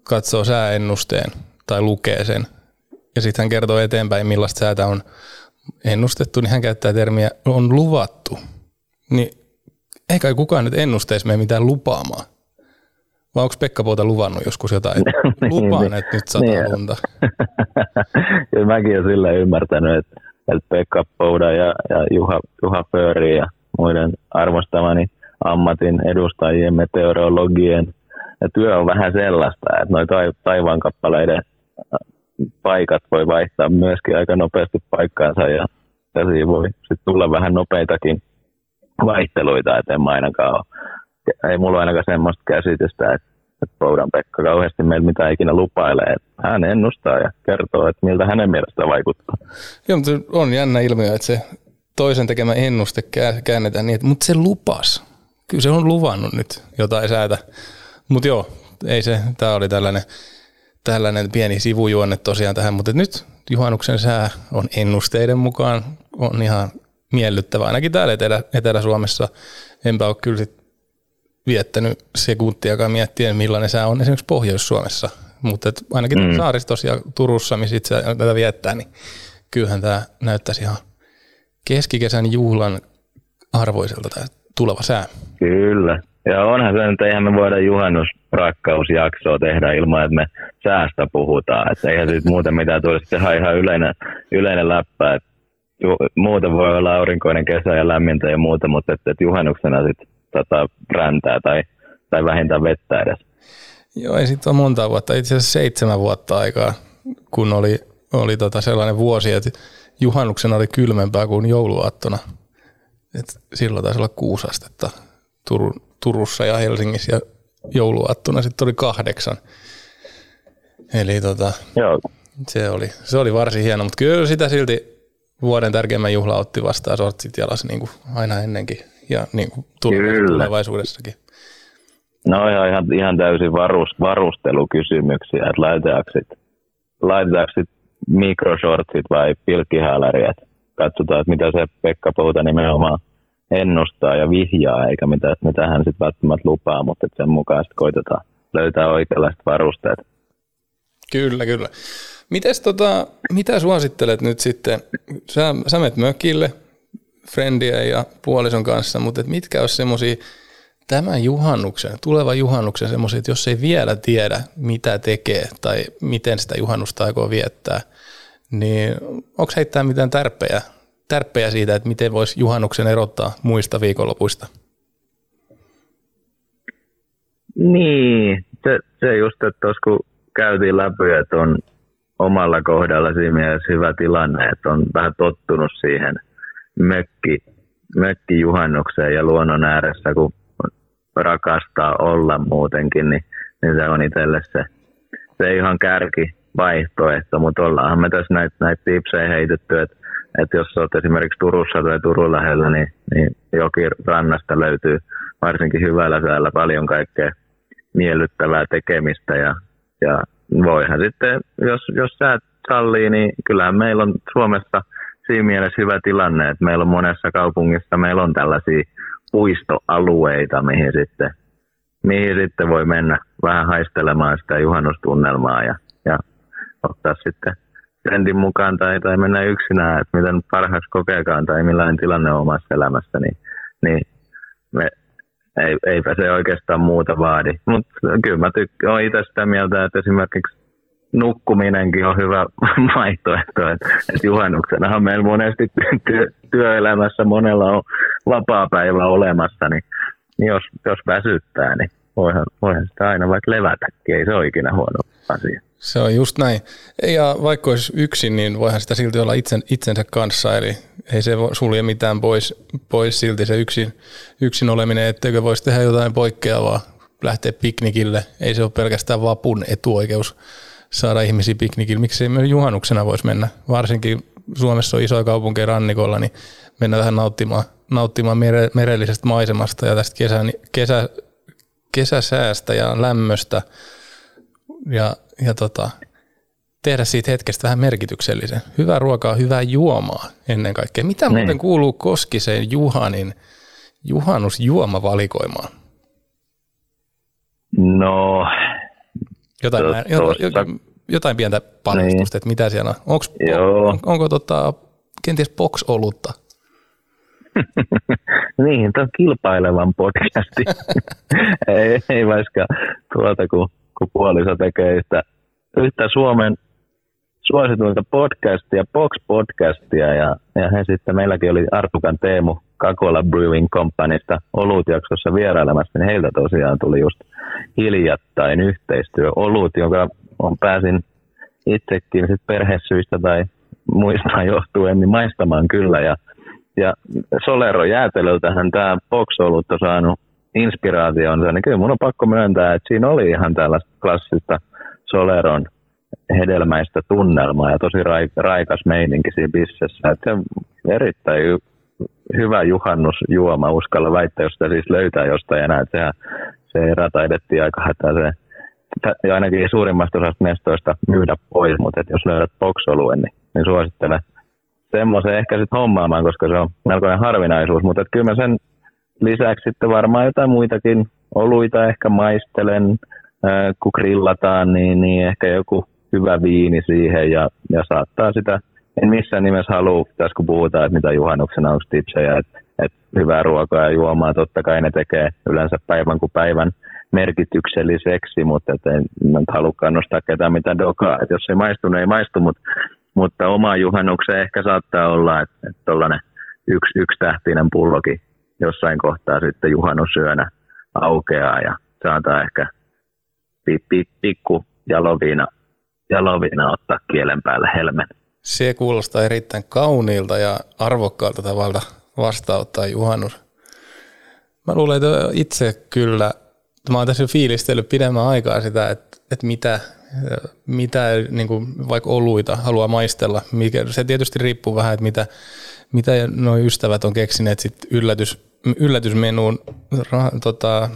katsoo sääennusteen tai lukee sen, ja sitten hän kertoo eteenpäin, millaista säätä on ennustettu, niin hän käyttää termiä on luvattu. Niin eikä kukaan nyt ennusteisi meidän mitään lupaamaan. Vai onko Pekka Pouta luvannut joskus jotain? niin, Lupaan, niin, että nyt sataa niin, lunta. Kyllä mäkin olen sillä ymmärtänyt, että, että Pekka Pouda ja, ja Juha, Juha Fööri ja muiden arvostamani ammatin edustajien meteorologien ja työ on vähän sellaista, että noin taivaankappaleiden paikat voi vaihtaa myöskin aika nopeasti paikkaansa ja, ja siinä voi sitten tulla vähän nopeitakin vaihteluita, että en ainakaan ole ei mulla ainakaan semmoista käsitystä, että, että Poudan Pekka kauheasti meillä mitä ikinä lupailee. Hän ennustaa ja kertoo, että miltä hänen mielestä vaikuttaa. Joo, mutta on jännä ilmiö, että se toisen tekemä ennuste käännetään niin, että mutta se lupas. Kyllä se on luvannut nyt jotain säätä. Mutta joo, ei se, tämä oli tällainen, tällainen pieni sivujuonne tosiaan tähän, mutta nyt juhannuksen sää on ennusteiden mukaan on ihan miellyttävä, ainakin täällä Etelä, Etelä-Suomessa. Enpä ole kyllä sit viettänyt sekuntiakaan miettien, millainen sää on esimerkiksi Pohjois-Suomessa. Mutta ainakin mm. saaristossa ja Turussa, missä itse tätä viettää, niin kyllähän tämä näyttäisi ihan keskikesän juhlan arvoiselta tämä tuleva sää. Kyllä. Ja onhan se että eihän me voida juhannusrakkausjaksoa tehdä ilman, että me säästä puhutaan. Että eihän siitä muuten mitään tulisi tehdä ihan yleinen, yleinen läppä. Että muuten voi olla aurinkoinen kesä ja lämmintä ja muuta, mutta että, että juhannuksena sitten tota, räntää tai, tai vähintään vettä edes. Joo, ei sitten ole monta vuotta, itse asiassa seitsemän vuotta aikaa, kun oli, oli tota sellainen vuosi, että juhannuksena oli kylmempää kuin jouluaattona. Et silloin taisi olla kuusi astetta Turun, Turussa ja Helsingissä ja jouluaattona sitten oli kahdeksan. Eli tota, Joo. Se, oli, se oli varsin hieno, mutta kyllä sitä silti vuoden tärkeimmän juhla otti vastaan sortsit jalas niin kuin aina ennenkin ja niin kuin tulevaisuudessakin. No ihan, ihan, ihan täysin varus, varustelukysymyksiä, että laitetaanko sit, laitetaanko sit mikroshortsit vai pilkkihäläriä. Katsotaan, että mitä se Pekka Pouta nimenomaan ennustaa ja vihjaa, eikä mitä, mitä hän sitten välttämättä lupaa, mutta sen mukaan sitten koitetaan löytää oikeanlaiset varusteet. Kyllä, kyllä. Mites tota, mitä suosittelet nyt sitten? Sä, sä menet mökille, friendiä ja puolison kanssa, mutta et mitkä olisi semmoisia tämän juhannuksen, tulevan juhannuksen semmoisia, että jos ei vielä tiedä, mitä tekee tai miten sitä juhannusta aikoo viettää, niin onko heittää mitään tärppejä, tärppejä siitä, että miten voisi juhannuksen erottaa muista viikonlopuista? Niin, se, se just, että tuossa kun käytiin läpi, että on omalla kohdalla siinä mielessä hyvä tilanne, että on vähän tottunut siihen mökki, mökkijuhannukseen ja luonnon ääressä, kun rakastaa olla muutenkin, niin, niin se on itselle se, se ihan kärki vaihtoehto, mutta ollaanhan me tässä näitä, näitä tipsejä heitetty, että, että jos olet esimerkiksi Turussa tai Turun lähellä, niin, niin rannasta löytyy varsinkin hyvällä säällä paljon kaikkea miellyttävää tekemistä ja, ja voihan sitten, jos, jos sä sallii, niin kyllähän meillä on Suomessa siinä mielessä hyvä tilanne, että meillä on monessa kaupungissa, meillä on tällaisia puistoalueita, mihin sitten, mihin sitten voi mennä vähän haistelemaan sitä juhannustunnelmaa ja, ja ottaa sitten trendin mukaan tai, tai mennä yksinään, että miten parhaaksi kokeekaan tai millainen tilanne on omassa elämässä, niin, niin me, ei, eipä se oikeastaan muuta vaadi. Mutta kyllä mä tykkään, olen itse sitä mieltä, että esimerkiksi nukkuminenkin on hyvä vaihtoehto. Että et juhannuksenahan meillä monesti työ, työelämässä monella on vapaa-päivä olemassa, niin, niin jos, jos väsyttää, niin voihan, voihan sitä aina vaikka levätäkin, ei se ole ikinä huono asia. Se on just näin. Ja vaikka olisi yksin, niin voihan sitä silti olla itsen, itsensä kanssa, eli ei se sulje mitään pois, pois silti se yksin, yksin oleminen, etteikö voisi tehdä jotain poikkeavaa, lähteä piknikille. Ei se ole pelkästään vapun etuoikeus saada ihmisiä piknikille. Miksi ei myös juhannuksena voisi mennä? Varsinkin Suomessa on isoja kaupunkeja rannikolla, niin mennä tähän nauttimaan, nauttimaan mere, merellisestä maisemasta ja tästä kesä, kesä, kesäsäästä ja lämmöstä ja, ja tota, tehdä siitä hetkestä vähän merkityksellisen. Hyvää ruokaa, hyvää juomaa ennen kaikkea. Mitä niin. muuten kuuluu Koskiseen Juhanin juhannusjuomavalikoimaan? No, jotain, tosta, jotain pientä paljastusta, niin. että mitä siellä on. Onks. On, onko tota, kenties box-olutta? niin, tämä on kilpailevan podcasti. ei, ei vaikka tuota, kun, kun puoliso tekee yhtä, yhtä Suomen suosituinta podcastia, Box-podcastia, ja, ja he sitten, meilläkin oli Artukan Teemu Kakola Brewing Companysta olutjaksossa vierailemassa, niin heiltä tosiaan tuli just hiljattain yhteistyö olut, jonka on pääsin itsekin sit perhesyistä tai muista johtuen niin maistamaan kyllä. Ja, ja Solero jäätelöltähän tämä box-olut on saanut inspiraationsa, niin kyllä mun on pakko myöntää, että siinä oli ihan tällaista klassista Soleron hedelmäistä tunnelmaa ja tosi raikas meininki siinä bissessä. Että se erittäin hyvä juhannusjuoma, uskalla väittää, jos sitä siis löytää jostain enää. Että sehän, se erä taidettiin aika hätäiseen ja ainakin suurimmasta osasta mestoista myydä pois, mutta jos löydät box niin, niin suosittelen semmoisen ehkä sitten hommaamaan, koska se on melkoinen harvinaisuus, mutta kyllä mä sen lisäksi sitten varmaan jotain muitakin oluita ehkä maistelen, kun grillataan, niin, niin ehkä joku hyvä viini siihen ja, ja saattaa sitä, en missään nimessä halua, tässä kun puhutaan, että mitä juhannuksena on tipsejä, että, että hyvää ruokaa ja juomaa, totta kai ne tekee yleensä päivän kuin päivän merkitykselliseksi, mutta et en, en halua kannustaa ketään mitään dokaa, että jos ei maistu, niin ei maistu, mutta, mutta oma juhannukseen ehkä saattaa olla, että, että tuollainen yksi, yksi tähtinen pullokin jossain kohtaa sitten juhannusyönä aukeaa ja saattaa ehkä pikku jaloviina, jaloviina ottaa kielen päälle helmen. Se kuulostaa erittäin kauniilta ja arvokkaalta tavalla vastauttaa juhannus. Mä luulen, että itse kyllä, mä oon tässä fiilistellyt pidemmän aikaa sitä, että, että mitä, mitä niin kuin vaikka oluita haluaa maistella. Mikä, se tietysti riippuu vähän, että mitä, mitä nuo ystävät on keksineet sit yllätys, yllätysmenuun tota,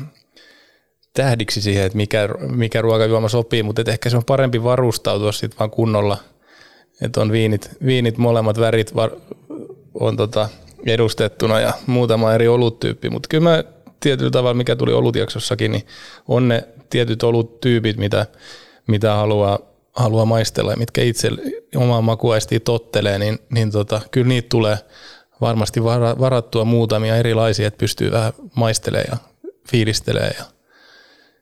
tähdiksi siihen, että mikä, mikä ruokajuoma sopii, mutta ehkä se on parempi varustautua sitten vaan kunnolla, että on viinit, viinit molemmat värit var, on tota edustettuna ja muutama eri oluttyyppi, mutta kyllä mä tietyllä tavalla, mikä tuli olutjaksossakin, niin on ne tietyt oluttyypit, mitä, mitä haluaa, haluaa maistella ja mitkä itse omaan makuaistiin tottelee, niin, niin tota, kyllä niitä tulee varmasti varattua muutamia erilaisia, että pystyy vähän maistelemaan ja fiilistelee ja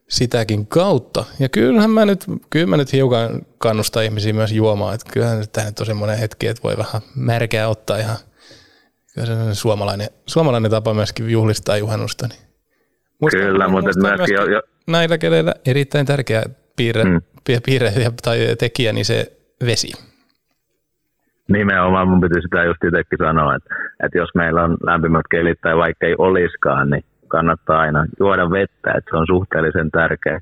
sitäkin kautta. Ja kyllähän mä nyt, kyllä mä nyt hiukan kannustan ihmisiä myös juomaan, että kyllähän tämä nyt on semmoinen hetki, että voi vähän märkää ottaa ihan kyllä se on suomalainen, suomalainen tapa myöskin juhlistaa juhannusta. Niin. Musta, kyllä, mutta myöskin, myöskin jo, jo. näillä kenellä erittäin tärkeä piirre, mm. piirre tai tekijä, niin se vesi. Nimenomaan mun piti sitä just itsekin sanoa, että, että jos meillä on lämpimät kelit tai vaikka ei olisikaan, niin kannattaa aina juoda vettä, että se on suhteellisen tärkeä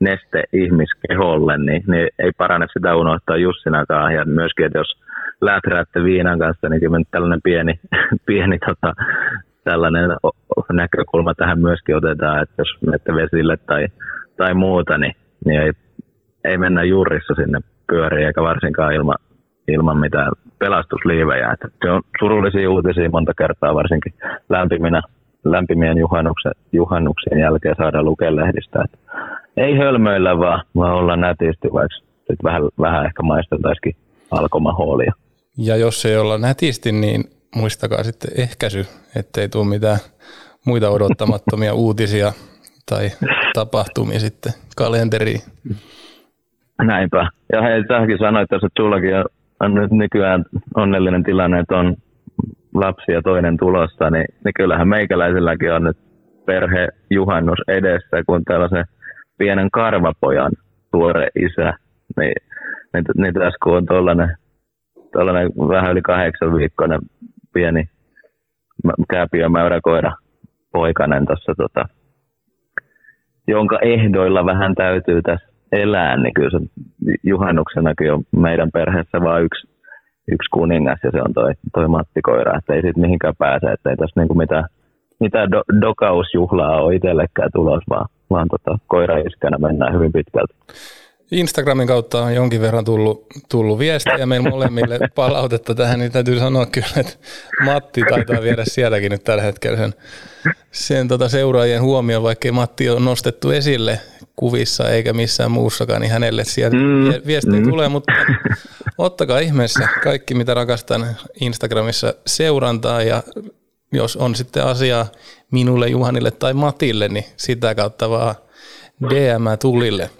neste ihmiskeholle, niin, niin ei parane sitä unohtaa Jussinakaan. Ja myöskin, että jos läträätte viinan kanssa, niin kyllä tällainen pieni, pieni tota, tällainen näkökulma tähän myöskin otetaan, että jos menette vesille tai, tai muuta, niin, niin ei, ei mennä juurissa sinne pyöriin, eikä varsinkaan ilman, ilman mitään pelastusliivejä. Että se on surullisia uutisia monta kertaa, varsinkin lämpiminä lämpimien juhannuksen, juhannuksien jälkeen saada lukea lehdistä. Että ei hölmöillä vaan, vaan olla nätisti, vaikka sit vähän, vähän ehkä maisteltaisikin alkomahoolia. Ja jos ei olla nätisti, niin muistakaa sitten ehkäisy, ettei tule mitään muita odottamattomia uutisia tai tapahtumia sitten kalenteriin. Näinpä. Ja hei, säkin sanoit että sullakin on nyt nykyään onnellinen tilanne, että on lapsi ja toinen tulossa, niin, niin kyllähän meikäläiselläkin on nyt perhe juhannus edessä, kun tällaisen pienen karvapojan tuore isä, niin, niin, niin tässä kun on tuollainen, tuollainen vähän yli kahdeksan viikkoinen pieni kääpiö mäyräkoira poikainen tuossa, tota, jonka ehdoilla vähän täytyy tässä elää, niin kyllä se juhannuksenakin on meidän perheessä vain yksi yksi kuningas ja se on toi, toi Matti Koira, että ei siitä mihinkään pääse, että ei tässä niinku mitään, mitään do, dokausjuhlaa ole itsellekään tulos, vaan, vaan tota, koiraiskänä mennään hyvin pitkälti. Instagramin kautta on jonkin verran tullut, tullut viestejä meillä molemmille palautetta tähän, niin täytyy sanoa kyllä, että Matti taitaa viedä sielläkin nyt tällä hetkellä sen, sen tota seuraajien huomioon, vaikkei Matti on nostettu esille kuvissa eikä missään muussakaan, niin hänelle sieltä mm, viestejä mm. tulee, mutta ottakaa ihmeessä kaikki, mitä rakastan Instagramissa seurantaa ja jos on sitten asiaa minulle, Juhanille tai Matille, niin sitä kautta vaan DM tulille.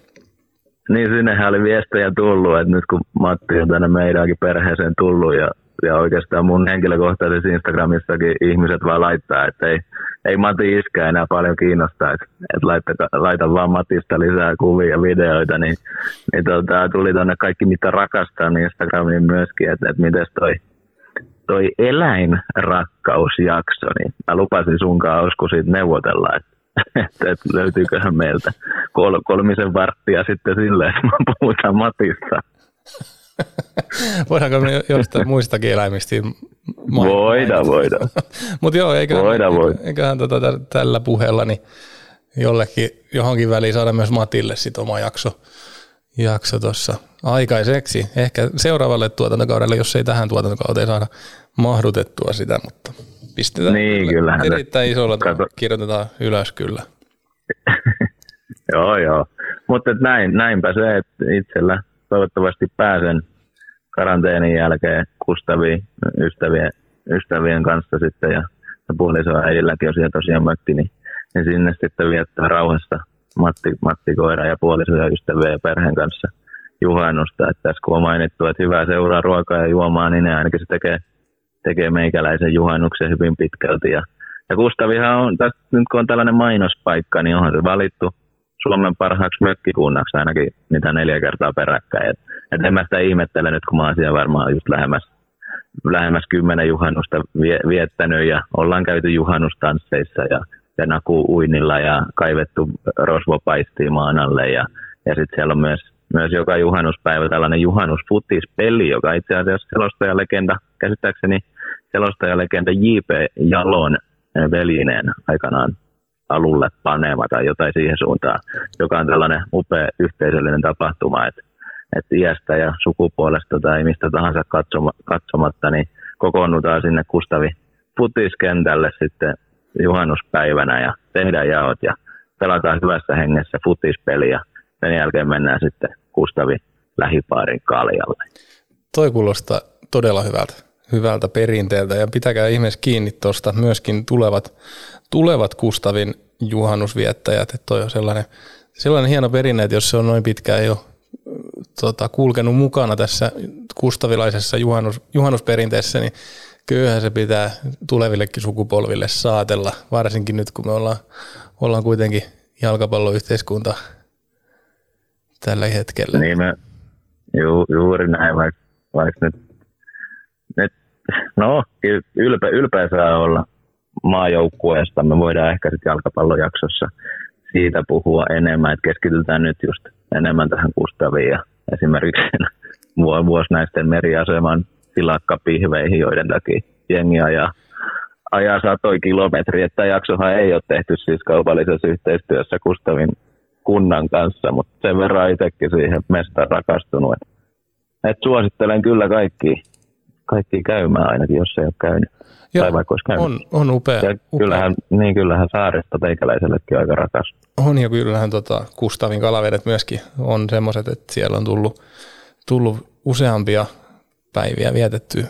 Niin, sinnehän oli viestejä tullut, että nyt kun Matti on tänne meidänkin perheeseen tullut ja, ja oikeastaan mun henkilökohtaisessa Instagramissakin ihmiset vaan laittaa, että ei, ei Mati iskä enää paljon kiinnostaa, että, että laita, laita vaan Matista lisää kuvia ja videoita, niin, niin tota, tuli tuonne kaikki mitä rakastaa niin Instagramiin myöskin, että, että miten toi, toi eläinrakkausjakso, niin mä lupasin sunkaan joskus siitä neuvotella, että, että, että löytyyköhän meiltä kol, kolmisen varttia sitten silleen, että mä puhutaan Matista. Voidaanko me jostain muistakin eläimistä Voidaan, voidaan. Mutta joo, eiköhän, voidaan, voidaan. eiköhän tota, tällä puheella niin jollekin johonkin väliin saada myös Matille sit oma jakso, jakso tuossa aikaiseksi. Ehkä seuraavalle tuotantokaudelle, jos ei tähän tuotantokauteen saada mahdutettua sitä, mutta pistetään Niin, kyllä. kyllähän se- erittäin isolla Kato. kirjoitetaan ylös kyllä. Joo, joo. Mutta näin, näinpä se, että itsellä toivottavasti pääsen karanteenin jälkeen Kustaviin ystävien, ystävien kanssa sitten ja, ja puolisoa äidilläkin on siellä tosiaan mökki, niin, niin sinne sitten viettää rauhassa Matti, Matti Koira ja puoliso ja ystävien ja perheen kanssa juhannusta. Että tässä kun on mainittu, että hyvää seuraa ruokaa ja juomaa, niin ne ainakin se tekee, tekee meikäläisen juhannuksen hyvin pitkälti. Ja, ja Kustavihan on, tästä, nyt kun on tällainen mainospaikka, niin onhan se valittu Suomen parhaaksi mökkikunnaksi ainakin mitä neljä kertaa peräkkäin. Et, et en mä sitä ihmettele nyt, kun mä oon siellä varmaan just lähemmäs, lähemmäs kymmenen juhannusta vie, viettänyt ja ollaan käyty juhannustansseissa ja, ja naku uinnilla ja kaivettu rosvopaistia maan alle ja, ja sitten siellä on myös, myös joka juhannuspäivä tällainen juhannusfutispeli, joka itse asiassa selostajalegenda, käsittääkseni selostajalegenda J.P. Jalon eh, veljineen aikanaan alulle panema tai jotain siihen suuntaan, joka on tällainen upea yhteisöllinen tapahtuma, että, että iästä ja sukupuolesta tai mistä tahansa katsoma, katsomatta, niin kokoonnutaan sinne Kustavi futiskentälle sitten juhannuspäivänä ja tehdään jaot ja pelataan hyvässä hengessä futispeliä. Sen jälkeen mennään sitten Kustavi lähipaarin kaljalle. Toi kuulostaa todella hyvältä, hyvältä perinteeltä. Ja pitäkää ihmeessä kiinni tuosta myöskin tulevat, tulevat Kustavin juhannusviettäjät, että toi on sellainen, sellainen hieno perinne, että jos se on noin pitkään jo tota, kulkenut mukana tässä kustavilaisessa juhannus, juhannusperinteessä, niin kyllähän se pitää tulevillekin sukupolville saatella, varsinkin nyt kun me ollaan, ollaan kuitenkin jalkapalloyhteiskunta tällä hetkellä. Niin me, ju, juuri näin, vaikka, vaikka nyt, no ylpeä, ylpeä saa olla maajoukkueesta. Me voidaan ehkä sitten jalkapallojaksossa siitä puhua enemmän, että keskitytään nyt just enemmän tähän Kustaviin ja esimerkiksi vuosinaisten meriaseman silakkapihveihin, joiden takia jengi ajaa, ajaa satoi kilometriä. Tämä jaksohan ei ole tehty siis kaupallisessa yhteistyössä Kustavin kunnan kanssa, mutta sen verran itsekin siihen mestaan rakastunut. Et suosittelen kyllä kaikki, kaikki käymään ainakin, jos ei ole käynyt. Joo, tai vaikka olisi käynyt. on, on upea, ja upea. kyllähän, niin kyllähän saaristo teikäläisellekin aika rakas. On ja kyllähän tota Kustavin kalavedet myöskin on semmoiset, että siellä on tullut, tullut useampia päiviä vietetty,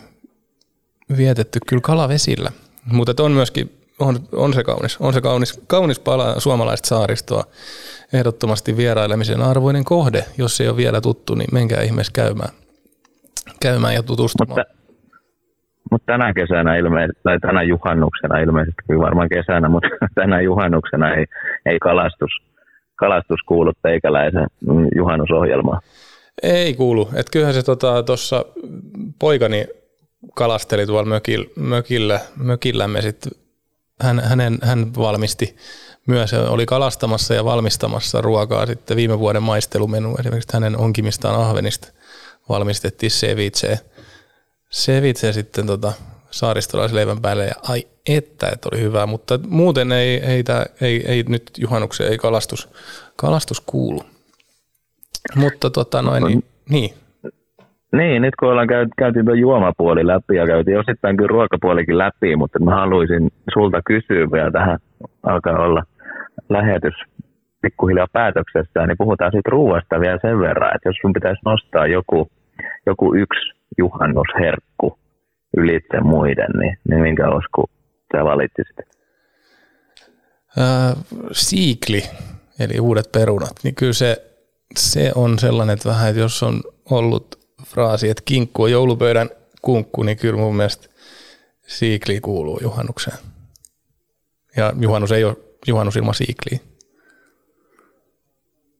vietetty kyllä kalavesillä. Mutta on myöskin, on, on se kaunis, on se kaunis, kaunis pala suomalaista saaristoa. Ehdottomasti vierailemisen arvoinen kohde. Jos ei ole vielä tuttu, niin menkää ihmeessä käymään, käymään ja tutustumaan. Mutta, mutta tänä kesänä ilmeisesti, tai tänä juhannuksena ilmeisesti, kyllä varmaan kesänä, mutta tänä juhannuksena ei, ei kalastus, kalastus kuulu teikäläisen juhannusohjelmaan. Ei kuulu. Et kyllähän se tuossa tota, poikani kalasteli tuolla mökillä, mökillä, mökillämme sitten. Hän, hänen, hän valmisti myös, oli kalastamassa ja valmistamassa ruokaa sitten viime vuoden maistelumenu. Esimerkiksi hänen onkimistaan ahvenista valmistettiin ceviche. Ceviche sitten tota, saaristolaisleivän päälle ja ai että, että oli hyvää, mutta muuten ei, ei, tää, ei, ei nyt juhannukseen ei kalastus, kalastus kuulu. Mutta tota noin, niin, niin. Niin, nyt kun ollaan käyty, käyty tuon juomapuoli läpi ja käytiin osittain kyllä ruokapuolikin läpi, mutta mä haluaisin sulta kysyä vielä tähän, alkaa olla lähetys pikkuhiljaa päätöksessä, niin puhutaan siitä ruoasta vielä sen verran, että jos sun pitäisi nostaa joku, joku yksi juhannusherkku ylitse muiden, niin, niin minkä osku sä valitsisit? Äh, siikli, eli uudet perunat, niin kyllä se, se on sellainen, että vähän, että jos on ollut fraasi, että kinkku on joulupöydän kunkku, niin kyllä mun mielestä siikli kuuluu juhannukseen. Ja juhannus ei ole juhannus ilman siikliä.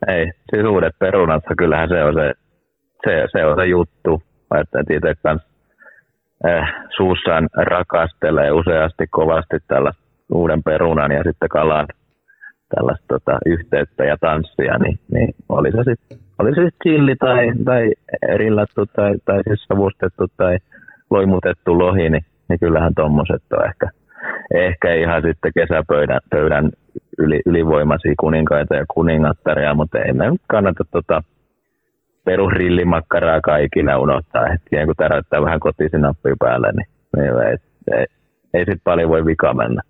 Ei, siis uudet perunat, kyllähän se on se, se, se, on se juttu. Että itse kanssa eh, suussaan rakastelee useasti kovasti tällaista uuden perunan ja sitten kalan tällaista tota, yhteyttä ja tanssia, niin, niin oli se sitten oli se sit chilli tai, tai erillattu tai, tai siis savustettu tai loimutettu lohi, niin, niin kyllähän tuommoiset on ehkä, ehkä ihan sitten kesäpöydän pöydän yli, ylivoimaisia kuninkaita ja kuningattaria, mutta ei me nyt kannata tota, perusrillimakkaraa kaikille unohtaa. Hetkiä kun täräyttää vähän kotisin nappi päälle, niin ei, ei, ei, ei sit paljon voi vika mennä.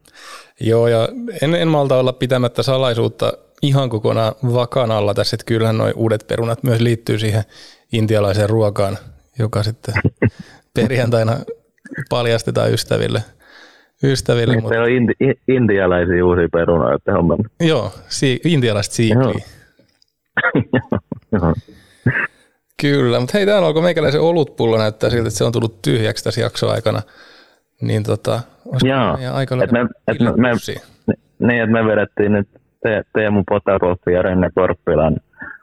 Joo, ja en, en malta olla pitämättä salaisuutta ihan kokonaan vakan alla tässä, että kyllähän nuo uudet perunat myös liittyy siihen intialaiseen ruokaan, joka sitten perjantaina paljastetaan ystäville. ystäville niin, mutta... Se on inti, intialaisia uusia perunoita. Joo, si, intialaiset siikliä. Kyllä, mutta hei, täällä alkoi meikäläisen olutpullo näyttää siltä, että se on tullut tyhjäksi tässä jaksoaikana. Niin tota, Joo, aika et me, et me, me, niin, että me vedettiin nyt te, Teemu Potakoffi ja Renne Korppilan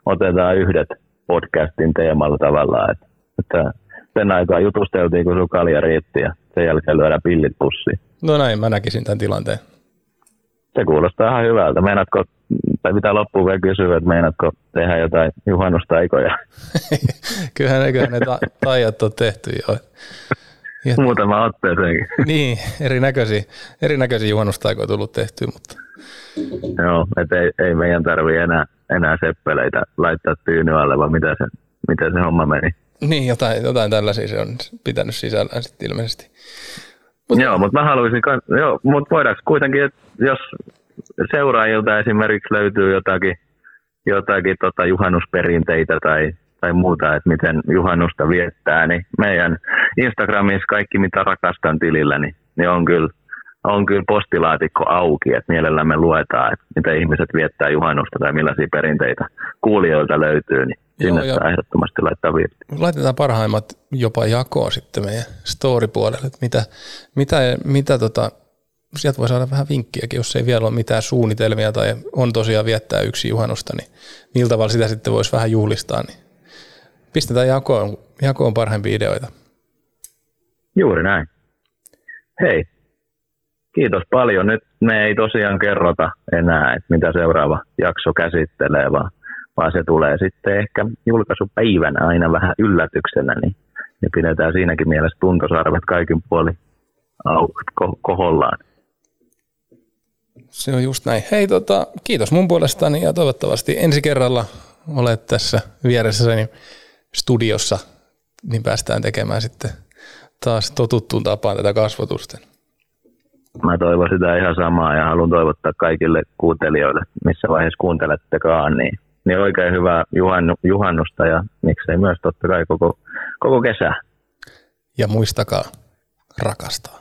otetaan yhdet podcastin teemalla tavallaan, että, että sen aikaa jutusteltiin, kun sun kalja riitti ja sen jälkeen lyödään pillit pussiin. No näin, mä näkisin tämän tilanteen. Se kuulostaa ihan hyvältä. Meinaatko, tai mitä loppuun vielä kysyä, että meinaatko tehdä jotain juhannustaikoja? kyllähän ne, kyllähän ne ta- taijat on tehty jo. Ja, Muutama otteeseenkin. Niin, erinäköisiä, erinäköisiä juhannustaikoja tullut tehty, mutta... Joo, että ei, ei meidän tarvi enää, enää seppeleitä laittaa tyyny vaan mitä se, mitä se homma meni. Niin, jotain, jotain tällaisia se on pitänyt sisällään sitten ilmeisesti. Mut... Joo, mutta mä haluaisin, joo, mutta voidaanko kuitenkin, että jos seuraajilta esimerkiksi löytyy jotakin, jotakin tota juhannusperinteitä tai, tai muuta, että miten juhannusta viettää, niin meidän Instagramissa kaikki mitä rakastan tilillä, niin, niin on kyllä on kyllä postilaatikko auki, että mielellämme luetaan, että mitä ihmiset viettää juhannusta tai millaisia perinteitä kuulijoilta löytyy, niin sinne Joo, saa ehdottomasti laittaa viesti. Laitetaan parhaimmat jopa jakoon sitten meidän story-puolelle, että mitä, mitä, mitä tota, sieltä voi saada vähän vinkkiäkin, jos ei vielä ole mitään suunnitelmia tai on tosiaan viettää yksi juhannusta, niin millä tavalla sitä sitten voisi vähän juhlistaa, niin pistetään jakoon, jakoon parhaimpia ideoita. Juuri näin. Hei, kiitos paljon. Nyt me ei tosiaan kerrota enää, että mitä seuraava jakso käsittelee, vaan, vaan se tulee sitten ehkä julkaisupäivänä aina vähän yllätyksenä, niin ja pidetään siinäkin mielessä tuntosarvet kaikin puolin ko- kohollaan. Se on just näin. Hei, tota, kiitos mun puolestani ja toivottavasti ensi kerralla olet tässä vieressäni studiossa, niin päästään tekemään sitten taas totuttuun tapaan tätä kasvotusta. Mä toivon sitä ihan samaa ja haluan toivottaa kaikille kuuntelijoille, missä vaiheessa kuuntelettekaan, niin, niin oikein hyvää juhannu, juhannusta ja miksei myös totta kai koko, koko kesä. Ja muistakaa rakastaa.